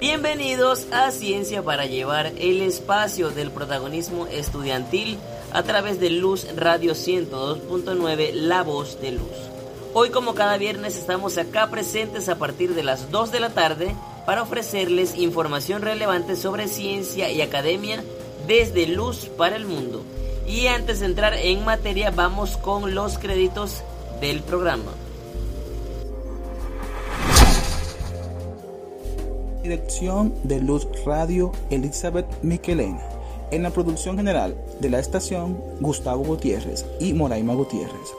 Bienvenidos a Ciencia para llevar el espacio del protagonismo estudiantil a través de Luz Radio 102.9, La Voz de Luz. Hoy como cada viernes estamos acá presentes a partir de las 2 de la tarde para ofrecerles información relevante sobre ciencia y academia desde Luz para el Mundo. Y antes de entrar en materia vamos con los créditos del programa. Dirección de Luz Radio Elizabeth Miquelena. En la producción general de la estación Gustavo Gutiérrez y Moraima Gutiérrez.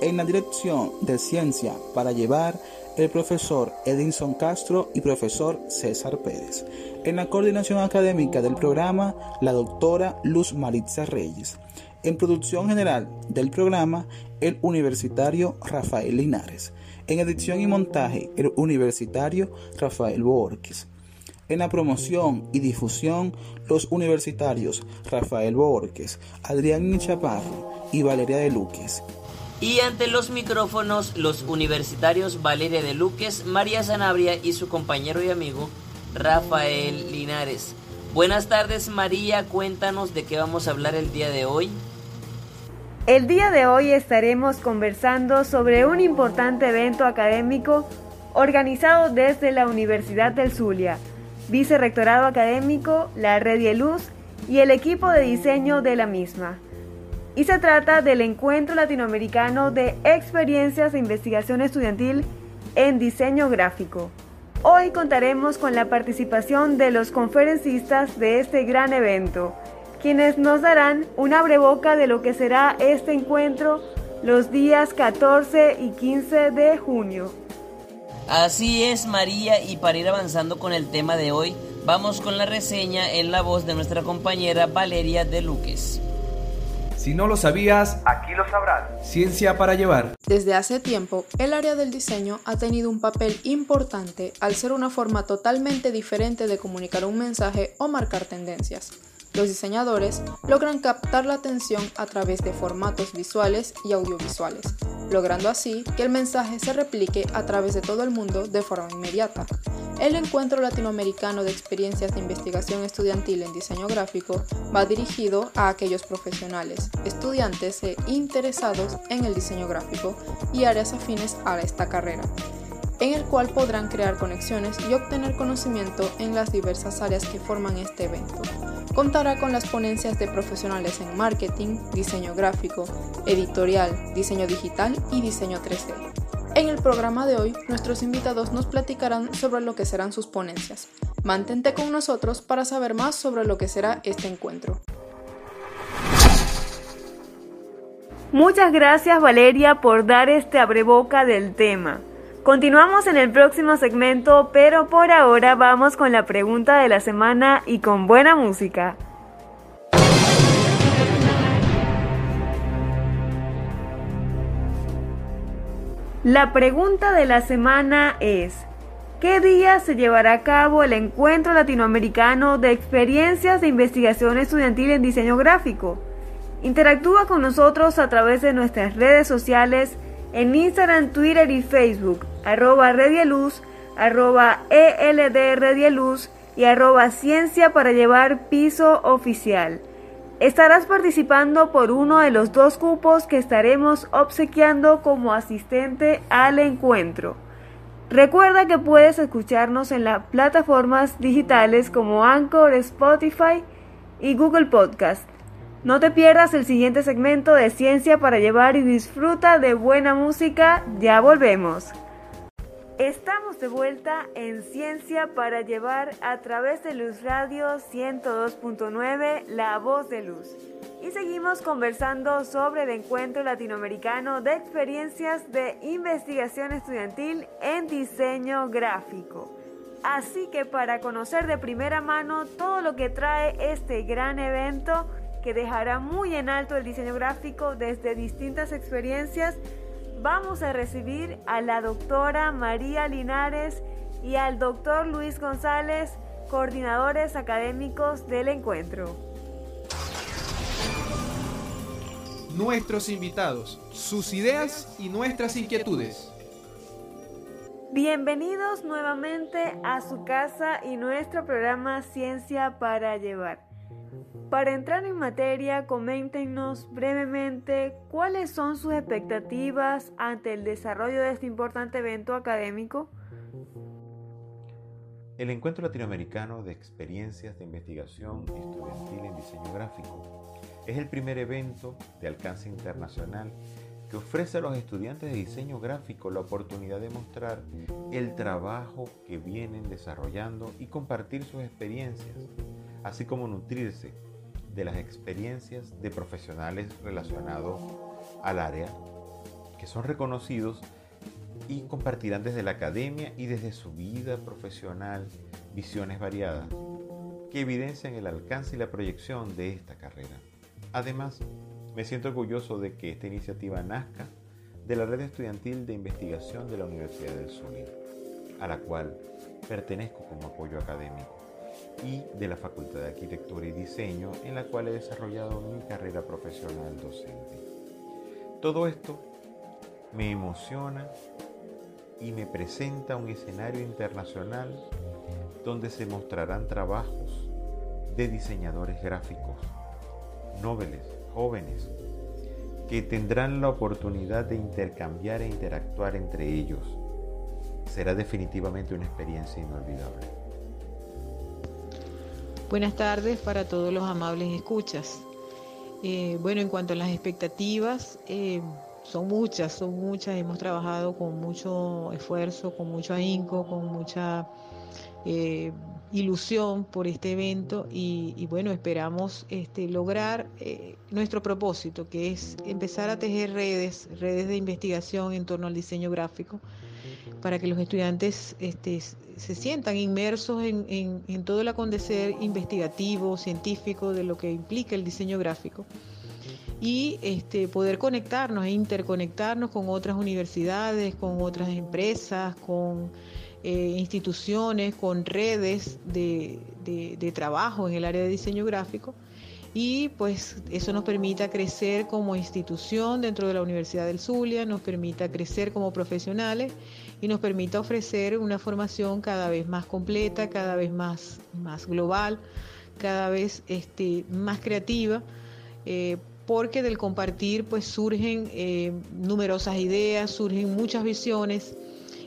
En la dirección de Ciencia para llevar el profesor Edinson Castro y profesor César Pérez. En la coordinación académica del programa, la doctora Luz Maritza Reyes. En producción general del programa, el universitario Rafael Linares. En edición y montaje, el universitario Rafael Borges. En la promoción y difusión, los universitarios Rafael Borges, Adrián Chaparro y Valeria de Luques. Y ante los micrófonos, los universitarios Valeria de Luques, María Sanabria y su compañero y amigo Rafael Linares. Buenas tardes María, cuéntanos de qué vamos a hablar el día de hoy. El día de hoy estaremos conversando sobre un importante evento académico organizado desde la Universidad del Zulia, Vicerrectorado Académico, la Red Luz y el equipo de diseño de la misma. Y se trata del Encuentro Latinoamericano de Experiencias de Investigación Estudiantil en Diseño Gráfico. Hoy contaremos con la participación de los conferencistas de este gran evento, quienes nos darán un abreboca de lo que será este encuentro los días 14 y 15 de junio. Así es María y para ir avanzando con el tema de hoy, vamos con la reseña en la voz de nuestra compañera Valeria de Luques. Si no lo sabías, aquí lo sabrás. Ciencia para llevar. Desde hace tiempo, el área del diseño ha tenido un papel importante al ser una forma totalmente diferente de comunicar un mensaje o marcar tendencias. Los diseñadores logran captar la atención a través de formatos visuales y audiovisuales, logrando así que el mensaje se replique a través de todo el mundo de forma inmediata. El Encuentro Latinoamericano de Experiencias de Investigación Estudiantil en Diseño Gráfico va dirigido a aquellos profesionales, estudiantes e interesados en el diseño gráfico y áreas afines a esta carrera en el cual podrán crear conexiones y obtener conocimiento en las diversas áreas que forman este evento. Contará con las ponencias de profesionales en marketing, diseño gráfico, editorial, diseño digital y diseño 3D. En el programa de hoy, nuestros invitados nos platicarán sobre lo que serán sus ponencias. Mantente con nosotros para saber más sobre lo que será este encuentro. Muchas gracias Valeria por dar este abreboca del tema. Continuamos en el próximo segmento, pero por ahora vamos con la pregunta de la semana y con buena música. La pregunta de la semana es, ¿qué día se llevará a cabo el Encuentro Latinoamericano de Experiencias de Investigación Estudiantil en Diseño Gráfico? Interactúa con nosotros a través de nuestras redes sociales en Instagram, Twitter y Facebook, arroba Redialuz, arroba ELD Redialuz y arroba Ciencia para llevar piso oficial. Estarás participando por uno de los dos cupos que estaremos obsequiando como asistente al encuentro. Recuerda que puedes escucharnos en las plataformas digitales como Anchor, Spotify y Google Podcast. No te pierdas el siguiente segmento de Ciencia para llevar y disfruta de buena música. Ya volvemos. Estamos de vuelta en Ciencia para llevar a través de Luz Radio 102.9, La Voz de Luz. Y seguimos conversando sobre el encuentro latinoamericano de experiencias de investigación estudiantil en diseño gráfico. Así que para conocer de primera mano todo lo que trae este gran evento, que dejará muy en alto el diseño gráfico desde distintas experiencias, vamos a recibir a la doctora María Linares y al doctor Luis González, coordinadores académicos del encuentro. Nuestros invitados, sus ideas y nuestras inquietudes. Bienvenidos nuevamente a su casa y nuestro programa Ciencia para Llevar. Para entrar en materia, coméntenos brevemente cuáles son sus expectativas ante el desarrollo de este importante evento académico. El Encuentro Latinoamericano de Experiencias de Investigación Estudiantil en Diseño Gráfico es el primer evento de alcance internacional que ofrece a los estudiantes de diseño gráfico la oportunidad de mostrar el trabajo que vienen desarrollando y compartir sus experiencias, así como nutrirse de las experiencias de profesionales relacionados al área que son reconocidos y compartirán desde la academia y desde su vida profesional visiones variadas que evidencian el alcance y la proyección de esta carrera. Además, me siento orgulloso de que esta iniciativa nazca de la red estudiantil de investigación de la Universidad del Zulia, a la cual pertenezco como apoyo académico y de la Facultad de Arquitectura y Diseño en la cual he desarrollado mi carrera profesional docente. Todo esto me emociona y me presenta un escenario internacional donde se mostrarán trabajos de diseñadores gráficos, nobles, jóvenes, que tendrán la oportunidad de intercambiar e interactuar entre ellos. Será definitivamente una experiencia inolvidable. Buenas tardes para todos los amables escuchas. Eh, bueno, en cuanto a las expectativas, eh, son muchas, son muchas. Hemos trabajado con mucho esfuerzo, con mucho ahínco, con mucha eh, ilusión por este evento y, bueno, esperamos este, lograr nuestro propósito, que es empezar a tejer redes, redes de investigación en torno al diseño gráfico para que los estudiantes este, se sientan inmersos en, todo el acontecer investigativo, científico de lo que implica el diseño gráfico. Y este, poder conectarnos e interconectarnos con otras universidades, con otras empresas, con eh, instituciones, con redes de, de trabajo en el área de diseño gráfico. Y pues eso nos permita crecer como institución dentro de la Universidad del Zulia, nos permita crecer como profesionales y nos permita ofrecer una formación cada vez más completa, cada vez más, más global, cada vez este, más creativa, eh, porque del compartir pues surgen eh, numerosas ideas, surgen muchas visiones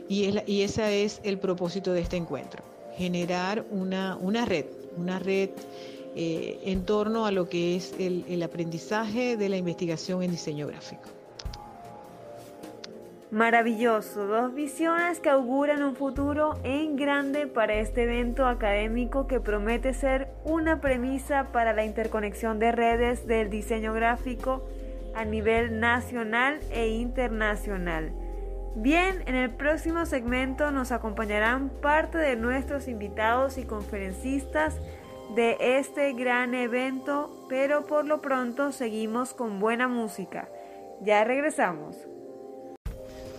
y, es y ese es el propósito de este encuentro, generar una, una red, una red eh, en torno a lo que es el aprendizaje de la investigación en diseño gráfico. Maravilloso, dos visiones que auguran un futuro en grande para este evento académico que promete ser una premisa para la interconexión de redes del diseño gráfico a nivel nacional e internacional. Bien, en el próximo segmento nos acompañarán parte de nuestros invitados y conferencistas de este gran evento, pero por lo pronto seguimos con buena música. Ya regresamos.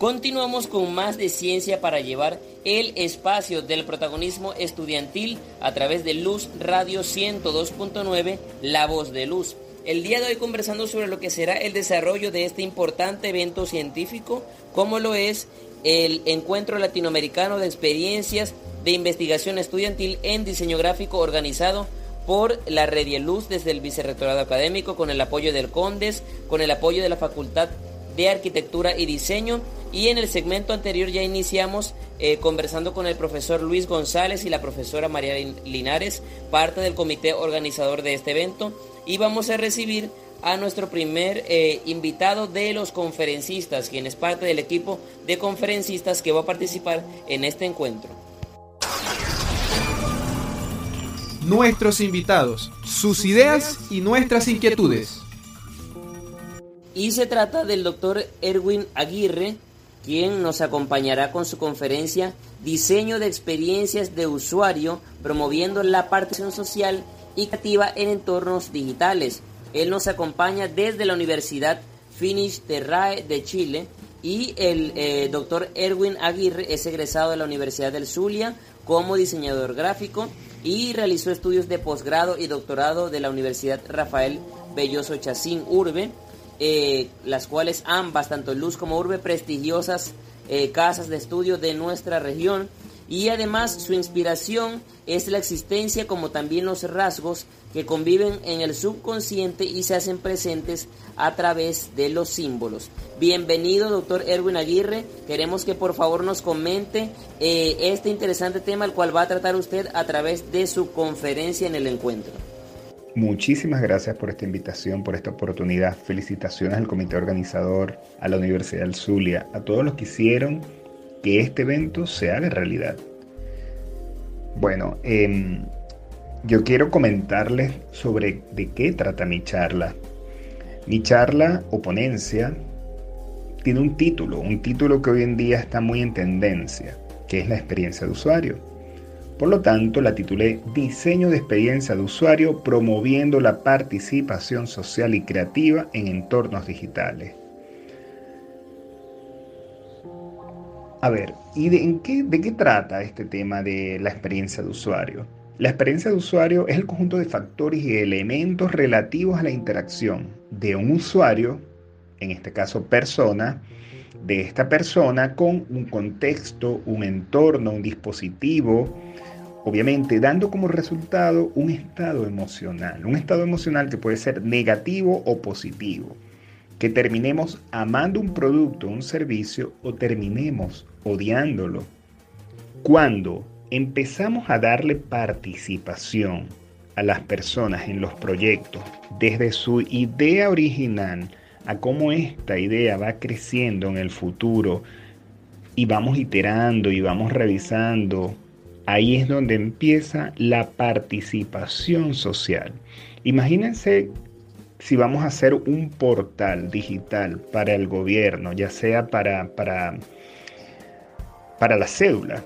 Continuamos con más de ciencia para llevar el espacio del protagonismo estudiantil a través de Luz Radio 102.9, La Voz de Luz. El día de hoy conversando sobre lo que será el desarrollo de este importante evento científico, como lo es el Encuentro Latinoamericano de Experiencias de Investigación Estudiantil en Diseño Gráfico organizado por la Red Luz desde el Vicerrectorado Académico con el apoyo del CONDES, con el apoyo de la Facultad de Arquitectura y Diseño y en el segmento anterior ya iniciamos eh, conversando con el profesor Luis González y la profesora María Linares, parte del comité organizador de este evento. Y vamos a recibir a nuestro primer eh, invitado de los conferencistas, quien es parte del equipo de conferencistas que va a participar en este encuentro. Nuestros invitados, sus ideas y nuestras inquietudes. Y se trata del doctor Erwin Aguirre, quien nos acompañará con su conferencia Diseño de experiencias de usuario promoviendo la participación social y creativa en entornos digitales. Él nos acompaña desde la Universidad Finish Terrae de Chile y el eh, doctor Erwin Aguirre es egresado de la Universidad del Zulia como diseñador gráfico y realizó estudios de posgrado y doctorado de la Universidad Rafael Belloso Chacín Urbe eh, las cuales ambas, tanto Luz como Urbe, prestigiosas eh, casas de estudio de nuestra región y además su inspiración es la existencia como también los rasgos que conviven en el subconsciente y se hacen presentes a través de los símbolos. Bienvenido, doctor Erwin Aguirre. Queremos que por favor nos comente eh, este interesante tema, el cual va a tratar usted a través de su conferencia en el encuentro. Muchísimas gracias por esta invitación, por esta oportunidad. Felicitaciones al comité organizador, a la Universidad del Zulia, a todos los que hicieron que este evento se haga realidad. Bueno, em, yo quiero comentarles sobre de qué trata mi charla. Mi charla o ponencia tiene un título, un título que hoy en día está muy en tendencia, que es la experiencia de usuario. Por lo tanto, la titulé Diseño de experiencia de usuario promoviendo la participación social y creativa en entornos digitales. A ver, ¿y de, qué, qué trata este tema de la experiencia de usuario? La experiencia de usuario es el conjunto de factores y elementos relativos a la interacción de un usuario, en este caso persona, de esta persona con un contexto, un entorno, un dispositivo, obviamente dando como resultado un estado emocional, un estado emocional que puede ser negativo o positivo, que terminemos amando un producto, un servicio o terminemos odiándolo. Cuando empezamos a darle participación a las personas en los proyectos desde su idea original a cómo esta idea va creciendo en el futuro y vamos iterando y vamos revisando Ahí es donde empieza la participación social. Imagínense si vamos a hacer un portal digital para el gobierno, ya sea para, para, para la cédula,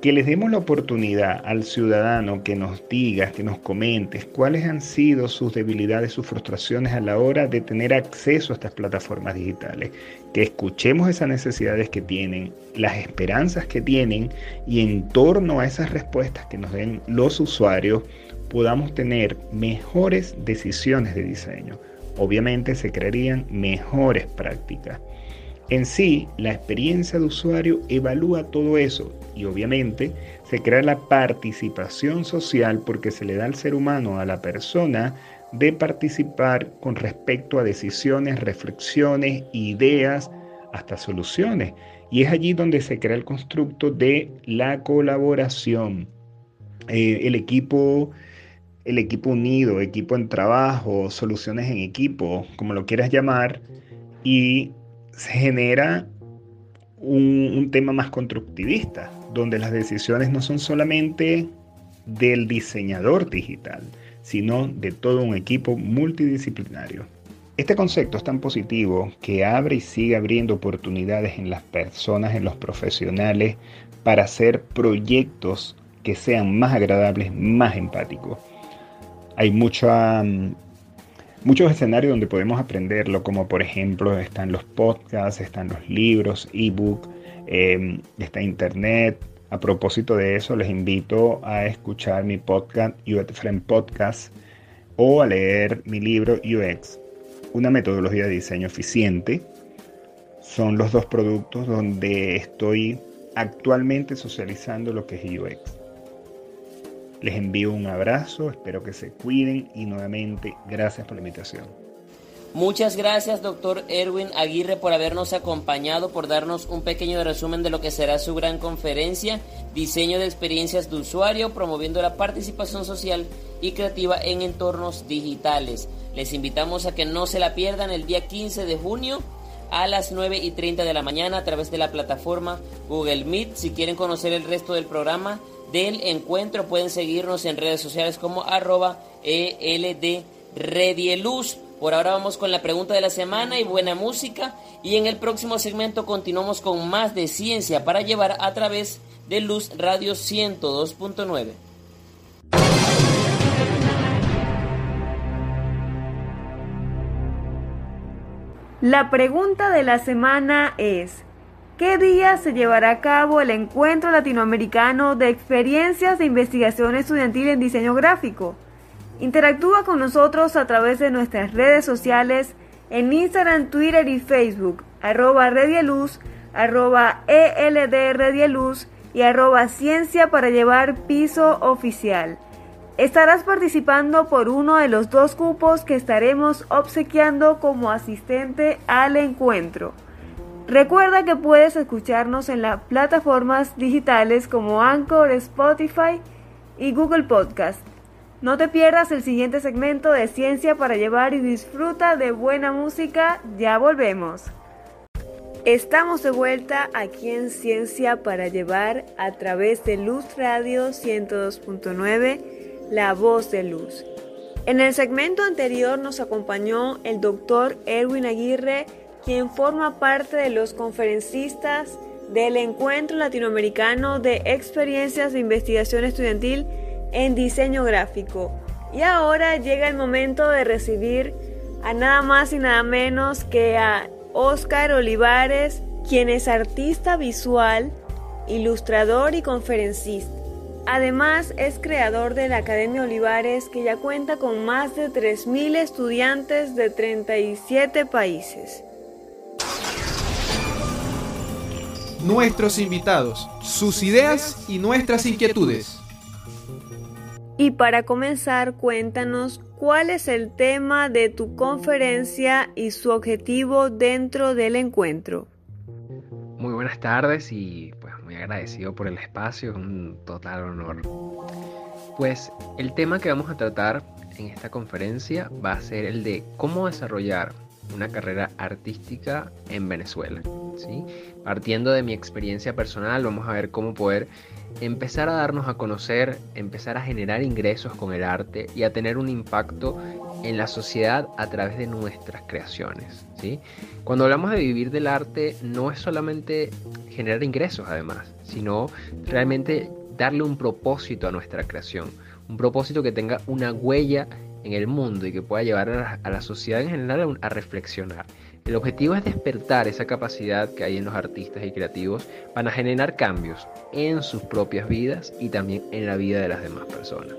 que les demos la oportunidad al ciudadano que nos diga, que nos comente cuáles han sido sus debilidades, sus frustraciones a la hora de tener acceso a estas plataformas digitales, que escuchemos esas necesidades que tienen, las esperanzas que tienen y en torno a esas respuestas que nos den los usuarios podamos tener mejores decisiones de diseño. Obviamente se crearían mejores prácticas. En sí, la experiencia de usuario evalúa todo eso y obviamente se crea la participación social porque se le da al ser humano, a la persona, de participar con respecto a decisiones, reflexiones, ideas, hasta soluciones. Y es allí donde se crea el constructo de la colaboración. Eh, el equipo el equipo unido, equipo en trabajo, soluciones en equipo, como lo quieras llamar, y se genera un, tema más constructivista, donde las decisiones no son solamente del diseñador digital, sino de todo un equipo multidisciplinario. Este concepto es tan positivo que abre y sigue abriendo oportunidades en las personas, en los profesionales, para hacer proyectos que sean más agradables, más empáticos. Hay mucha muchos escenarios donde podemos aprenderlo, como por ejemplo están los podcasts, están los libros, ebook, eh, está internet. A propósito de eso, les invito a escuchar mi podcast, UX Friend Podcast, o a leer mi libro UX, una metodología de diseño eficiente. Son los dos productos donde estoy actualmente socializando lo que es UX. Les envío un abrazo, espero que se cuiden y nuevamente gracias por la invitación. Muchas gracias, doctor Erwin Aguirre, por habernos acompañado, por darnos un pequeño resumen de lo que será su gran conferencia, diseño de experiencias de usuario, promoviendo la participación social y creativa en entornos digitales. Les invitamos a que no se la pierdan el día 15 de junio a las 9 y 30 de la mañana a través de la plataforma Google Meet. Si quieren conocer el resto del programa, del encuentro. Pueden seguirnos en redes sociales como arroba ELD Redieluz. Por ahora vamos con la pregunta de la semana y buena música. Y en el próximo segmento continuamos con más de ciencia para llevar a través de Luz Radio 102.9. La pregunta de la semana es, ¿Qué día se llevará a cabo el Encuentro Latinoamericano de Experiencias de Investigación Estudiantil en Diseño Gráfico? Interactúa con nosotros a través de nuestras redes sociales en Instagram, Twitter y Facebook, arroba Redieluz, arroba ELDRdieluz y arroba Ciencia para llevar piso oficial. Estarás participando por uno de los dos cupos que estaremos obsequiando como asistente al encuentro. Recuerda que puedes escucharnos en las plataformas digitales como Anchor, Spotify y Google Podcast. No te pierdas el siguiente segmento de Ciencia para llevar y disfruta de buena música. Ya volvemos. Estamos de vuelta aquí en Ciencia para llevar a través de Luz Radio 102.9, La Voz de Luz. En el segmento anterior nos acompañó el doctor Erwin Aguirre, quien forma parte de los conferencistas del Encuentro Latinoamericano de Experiencias de Investigación Estudiantil en diseño gráfico. Y ahora llega el momento de recibir a nada más y nada menos que a Oscar Olivares, quien es artista visual, ilustrador y conferencista. Además es creador de la Academia Olivares que ya cuenta con más de 3.000 estudiantes de 37 países. Nuestros invitados, sus ideas y nuestras inquietudes. Y para comenzar, cuéntanos cuál es el tema de tu conferencia y su objetivo dentro del encuentro. Muy buenas tardes y pues muy agradecido por el espacio, es un total honor. Pues el tema que vamos a tratar en esta conferencia va a ser el de cómo desarrollar una carrera artística en Venezuela. ¿sí? Partiendo de mi experiencia personal, vamos a ver cómo poder empezar a darnos a conocer, empezar a generar ingresos con el arte y a tener un impacto en la sociedad a través de nuestras creaciones. ¿sí? Cuando hablamos de vivir del arte, no es solamente generar ingresos además, sino realmente darle un propósito a nuestra creación, un propósito que tenga una huella en el mundo y que pueda llevar a la, sociedad en general a reflexionar. El objetivo es despertar esa capacidad que hay en los artistas y creativos para generar cambios en sus propias vidas y también en la vida de las demás personas.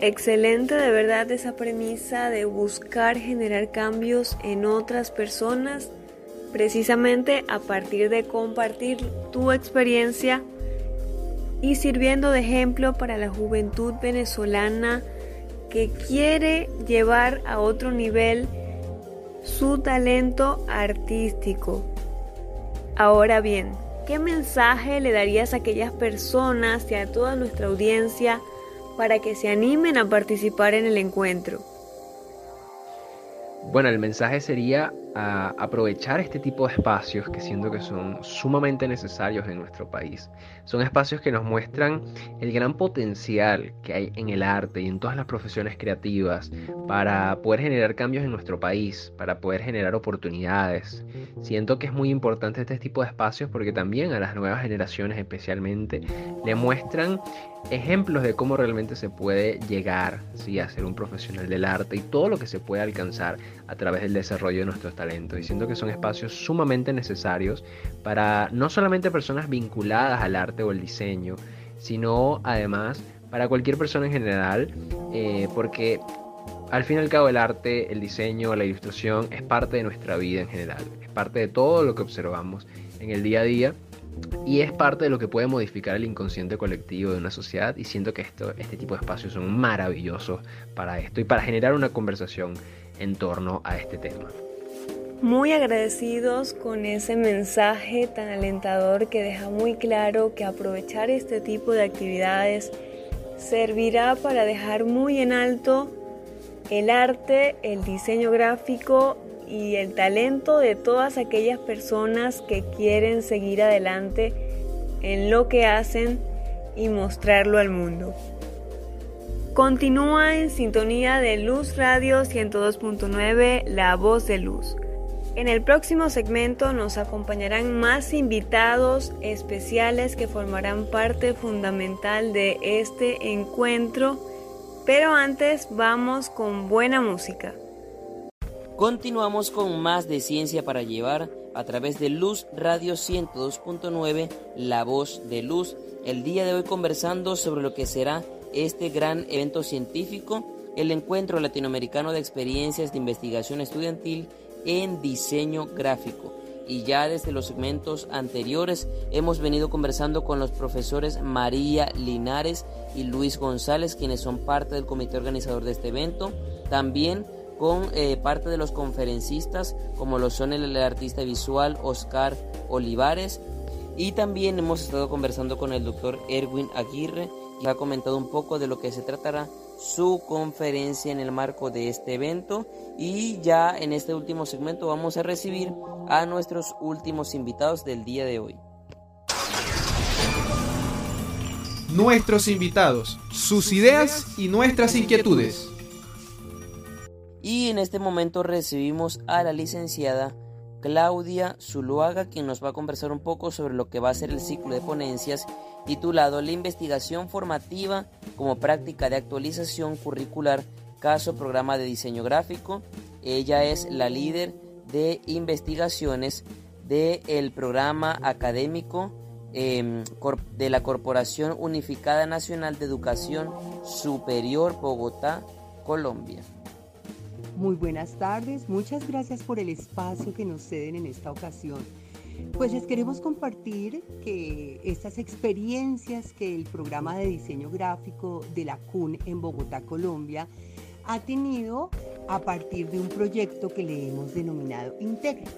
Excelente de verdad esa premisa de buscar generar cambios en otras personas, precisamente a partir de compartir tu experiencia y sirviendo de ejemplo para la juventud venezolana que quiere llevar a otro nivel su talento artístico. Ahora bien, ¿qué mensaje le darías a aquellas personas y a toda nuestra audiencia para que se animen a participar en el encuentro? Bueno, el mensaje sería a aprovechar este tipo de espacios que siento que son sumamente necesarios en nuestro país. Son espacios que nos muestran el gran potencial que hay en el arte y en todas las profesiones creativas para poder generar cambios en nuestro país, para poder generar oportunidades. Siento que es muy importante este tipo de espacios porque también a las nuevas generaciones especialmente le muestran ejemplos de cómo realmente se puede llegar ¿sí? a ser un profesional del arte y todo lo que se puede alcanzar a través del desarrollo de nuestros talentos. Y siento que son espacios sumamente necesarios para no solamente personas vinculadas al arte o el diseño, sino además para cualquier persona en general, eh, porque al fin y al cabo el arte, el diseño, la ilustración es parte de nuestra vida en general, es parte de todo lo que observamos en el día a día y es parte de lo que puede modificar el inconsciente colectivo de una sociedad y siento que este tipo de espacios son maravillosos para esto y para generar una conversación en torno a este tema. Muy agradecidos con ese mensaje tan alentador que deja muy claro que aprovechar este tipo de actividades servirá para dejar muy en alto el arte, el diseño gráfico y el talento de todas aquellas personas que quieren seguir adelante en lo que hacen y mostrarlo al mundo. Continúa en sintonía de Luz Radio 102.9, La Voz de Luz. En el próximo segmento nos acompañarán más invitados especiales que formarán parte fundamental de este encuentro, pero antes vamos con buena música. Continuamos con más de ciencia para llevar a través de Luz Radio 102.9, La Voz de Luz, el día de hoy conversando sobre lo que será este gran evento científico, el Encuentro Latinoamericano de Experiencias de Investigación Estudiantil en Diseño Gráfico. y ya desde los segmentos anteriores hemos venido conversando con los profesores María Linares y Luis González, quienes son parte del comité organizador de este evento. También con eh, parte de los conferencistas, como lo son el, artista visual Oscar Olivares. Y también hemos estado conversando con el doctor Erwin Aguirre, que ha comentado un poco de lo que se tratará su conferencia en el marco de este evento. Y ya en este último segmento vamos a recibir a nuestros últimos invitados del día de hoy. Nuestros invitados, sus ideas y nuestras inquietudes. Y en este momento recibimos a la licenciada Claudia Zuluaga, quien nos va a conversar un poco sobre lo que va a ser el ciclo de ponencias titulado La investigación formativa como práctica de actualización curricular, caso programa de diseño gráfico. Ella es la líder de investigaciones del programa académico em, de la Corporación Unificada Nacional de Educación Superior Bogotá, Colombia. Muy buenas tardes, muchas gracias por el espacio que nos ceden en esta ocasión. Pues les queremos compartir que estas experiencias que el programa de diseño gráfico de la CUN en Bogotá, Colombia, ha tenido a partir de un proyecto que le hemos denominado Integra.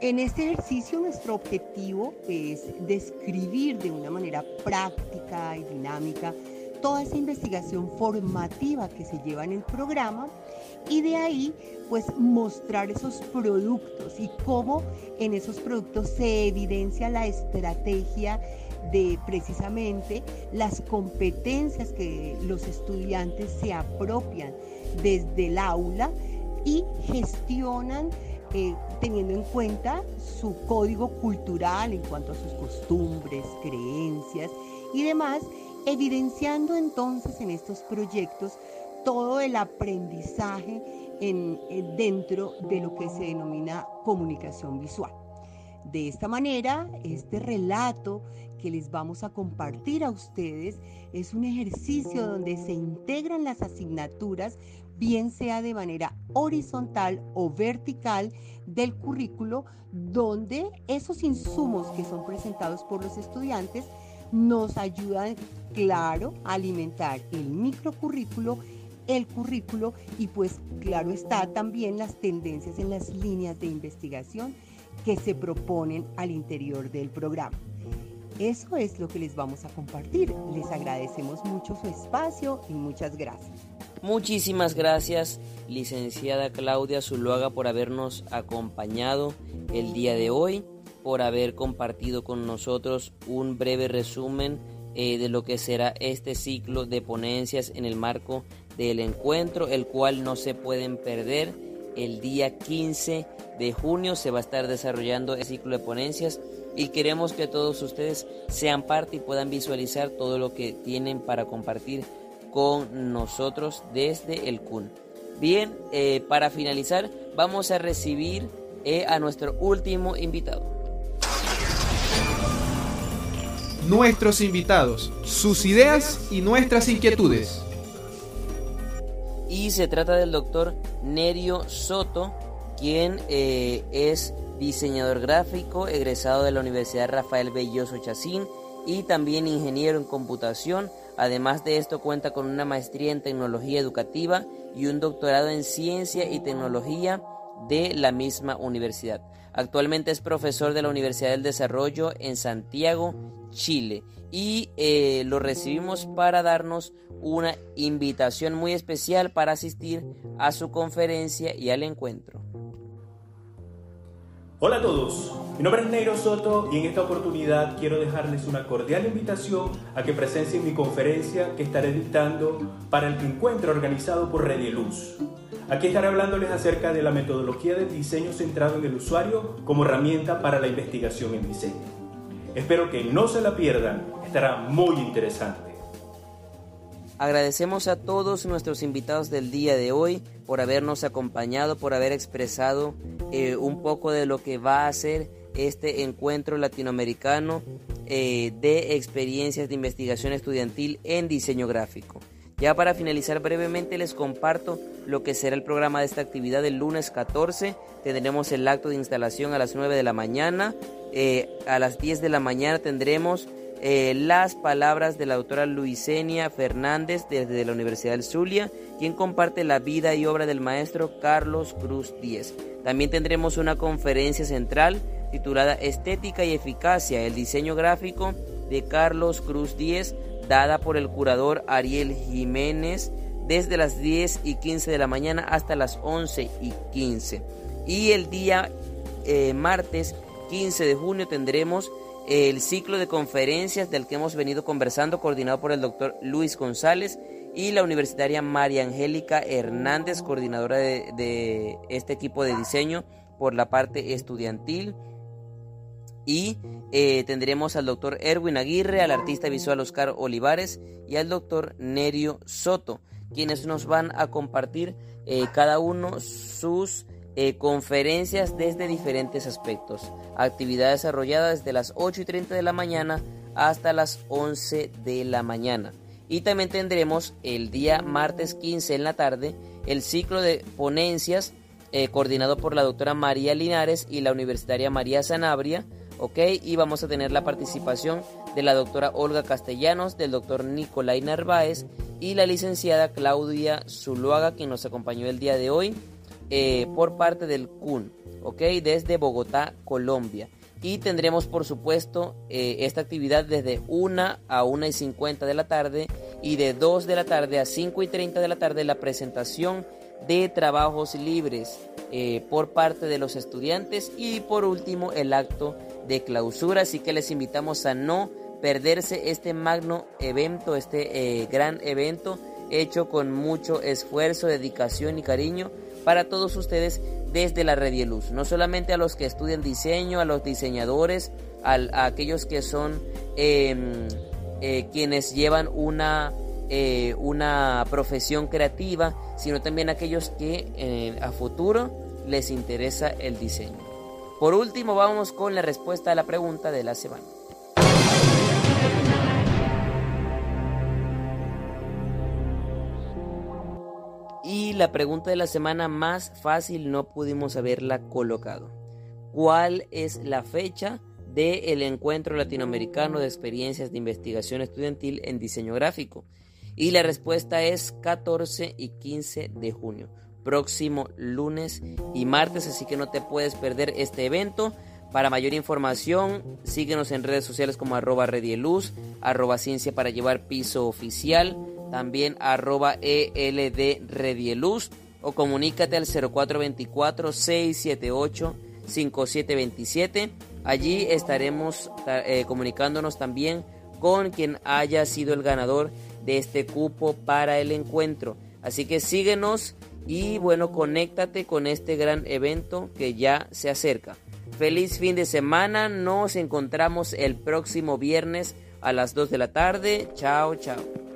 En este ejercicio nuestro objetivo es describir de una manera práctica y dinámica toda esa investigación formativa que se lleva en el programa y de ahí pues mostrar esos productos y cómo en esos productos se evidencia la estrategia de precisamente las competencias que los estudiantes se apropian desde el aula y gestionan eh, teniendo en cuenta su código cultural en cuanto a sus costumbres, creencias y demás, evidenciando entonces en estos proyectos todo el aprendizaje en, dentro de lo que se denomina comunicación visual. De esta manera, este relato que les vamos a compartir a ustedes es un ejercicio donde se integran las asignaturas, bien sea de manera horizontal o vertical del currículo, donde esos insumos que son presentados por los estudiantes nos ayudan, claro, a alimentar el microcurrículo el currículo y pues claro está también las tendencias en las líneas de investigación que se proponen al interior del programa. Eso es lo que les vamos a compartir. Les agradecemos mucho su espacio y muchas gracias. Muchísimas gracias, licenciada Claudia Zuluaga, por habernos acompañado el día de hoy, por haber compartido con nosotros un breve resumen eh, de lo que será este ciclo de ponencias en el marco del encuentro, el cual no se pueden perder. El día 15 de junio se va a estar desarrollando el ciclo de ponencias y queremos que todos ustedes sean parte y puedan visualizar todo lo que tienen para compartir con nosotros desde el CUN. Bien, eh, para finalizar vamos a recibir eh, a nuestro último invitado. Nuestros invitados, sus ideas y nuestras inquietudes y se trata del doctor Nerio Soto, quien eh, es diseñador gráfico, egresado de la Universidad Rafael Belloso Chacín y también ingeniero en computación. Además de esto cuenta con una maestría en tecnología educativa y un doctorado en ciencia y tecnología de la misma universidad. Actualmente es profesor de la Universidad del Desarrollo en Santiago, Chile. Y eh, lo recibimos para darnos una invitación muy especial para asistir a su conferencia y al encuentro. Hola a todos, mi nombre es Neiro Soto y en esta oportunidad quiero dejarles una cordial invitación a que presencien mi conferencia que estaré dictando para el encuentro organizado por Luz. Aquí estaré hablándoles acerca de la metodología del diseño centrado en el usuario como herramienta para la investigación en diseño. Espero que no se la pierdan, estará muy interesante. Agradecemos a todos nuestros invitados del día de hoy por habernos acompañado, por haber expresado eh, un poco de lo que va a ser este encuentro latinoamericano eh, de experiencias de investigación estudiantil en diseño gráfico. Ya para finalizar brevemente les comparto lo que será el programa de esta actividad el lunes 14. Tendremos el acto de instalación a las 9 de la mañana. Eh, a las 10 de la mañana tendremos eh, las palabras de la doctora Luisenia Fernández desde la Universidad del Zulia, quien comparte la vida y obra del maestro Carlos Cruz Díez. También tendremos una conferencia central titulada Estética y Eficacia, el diseño gráfico de Carlos Cruz Díez, dada por el curador Ariel Jiménez desde las 10 y 15 de la mañana hasta las 11 y 15. Y el día eh, martes 15 de junio tendremos el ciclo de conferencias del que hemos venido conversando, coordinado por el doctor Luis González y la universitaria María Angélica Hernández, coordinadora de, este equipo de diseño por la parte estudiantil. Y eh, tendremos al doctor Erwin Aguirre, al artista visual Oscar Olivares y al doctor Nerio Soto, quienes nos van a compartir eh, cada uno sus eh, conferencias desde diferentes aspectos. Actividad desarrollada desde las 8 y 30 de la mañana hasta las 11 de la mañana. Y también tendremos el día martes 15 en la tarde el ciclo de ponencias coordinado por la doctora María Linares y la universitaria María Sanabria ¿ok? Y vamos a tener la participación de la doctora Olga Castellanos, del doctor Nicolai Narváez y la licenciada Claudia Zuluaga, quien nos acompañó el día de hoy eh, por parte del CUN, ¿ok? Desde Bogotá, Colombia. Y tendremos, por supuesto, eh, esta actividad desde 1 a 1 y 50 de la tarde y de 2 de la tarde a 5 y 30 de la tarde la presentación de trabajos libres eh, por parte de los estudiantes y por último el acto de clausura, así que les invitamos a no perderse este magno evento, este gran evento hecho con mucho esfuerzo, dedicación y cariño para todos ustedes desde la Red Luz. No solamente a los que estudian diseño, a los diseñadores, a, aquellos que son em, eh, quienes llevan una, eh, una profesión creativa, sino también a aquellos que a futuro les interesa el diseño. Por último, vamos con la respuesta a la pregunta de la semana. La pregunta de la semana más fácil no pudimos haberla colocado. ¿Cuál es la fecha del encuentro latinoamericano de experiencias de investigación estudiantil en diseño gráfico? Y la respuesta es 14 y 15 de junio próximo lunes y martes, así que no te puedes perder este evento. Para mayor información, síguenos en redes sociales como arroba redieluz, arroba ciencia para llevar piso oficial, también arroba ELD redieluz o comunícate al 0424-678-5727. Allí estaremos eh, comunicándonos también con quien haya sido el ganador de este cupo para el encuentro. Así que síguenos y bueno, conéctate con este gran evento que ya se acerca. Feliz fin de semana, nos encontramos el próximo viernes a las 2 de la tarde. Chao, chao.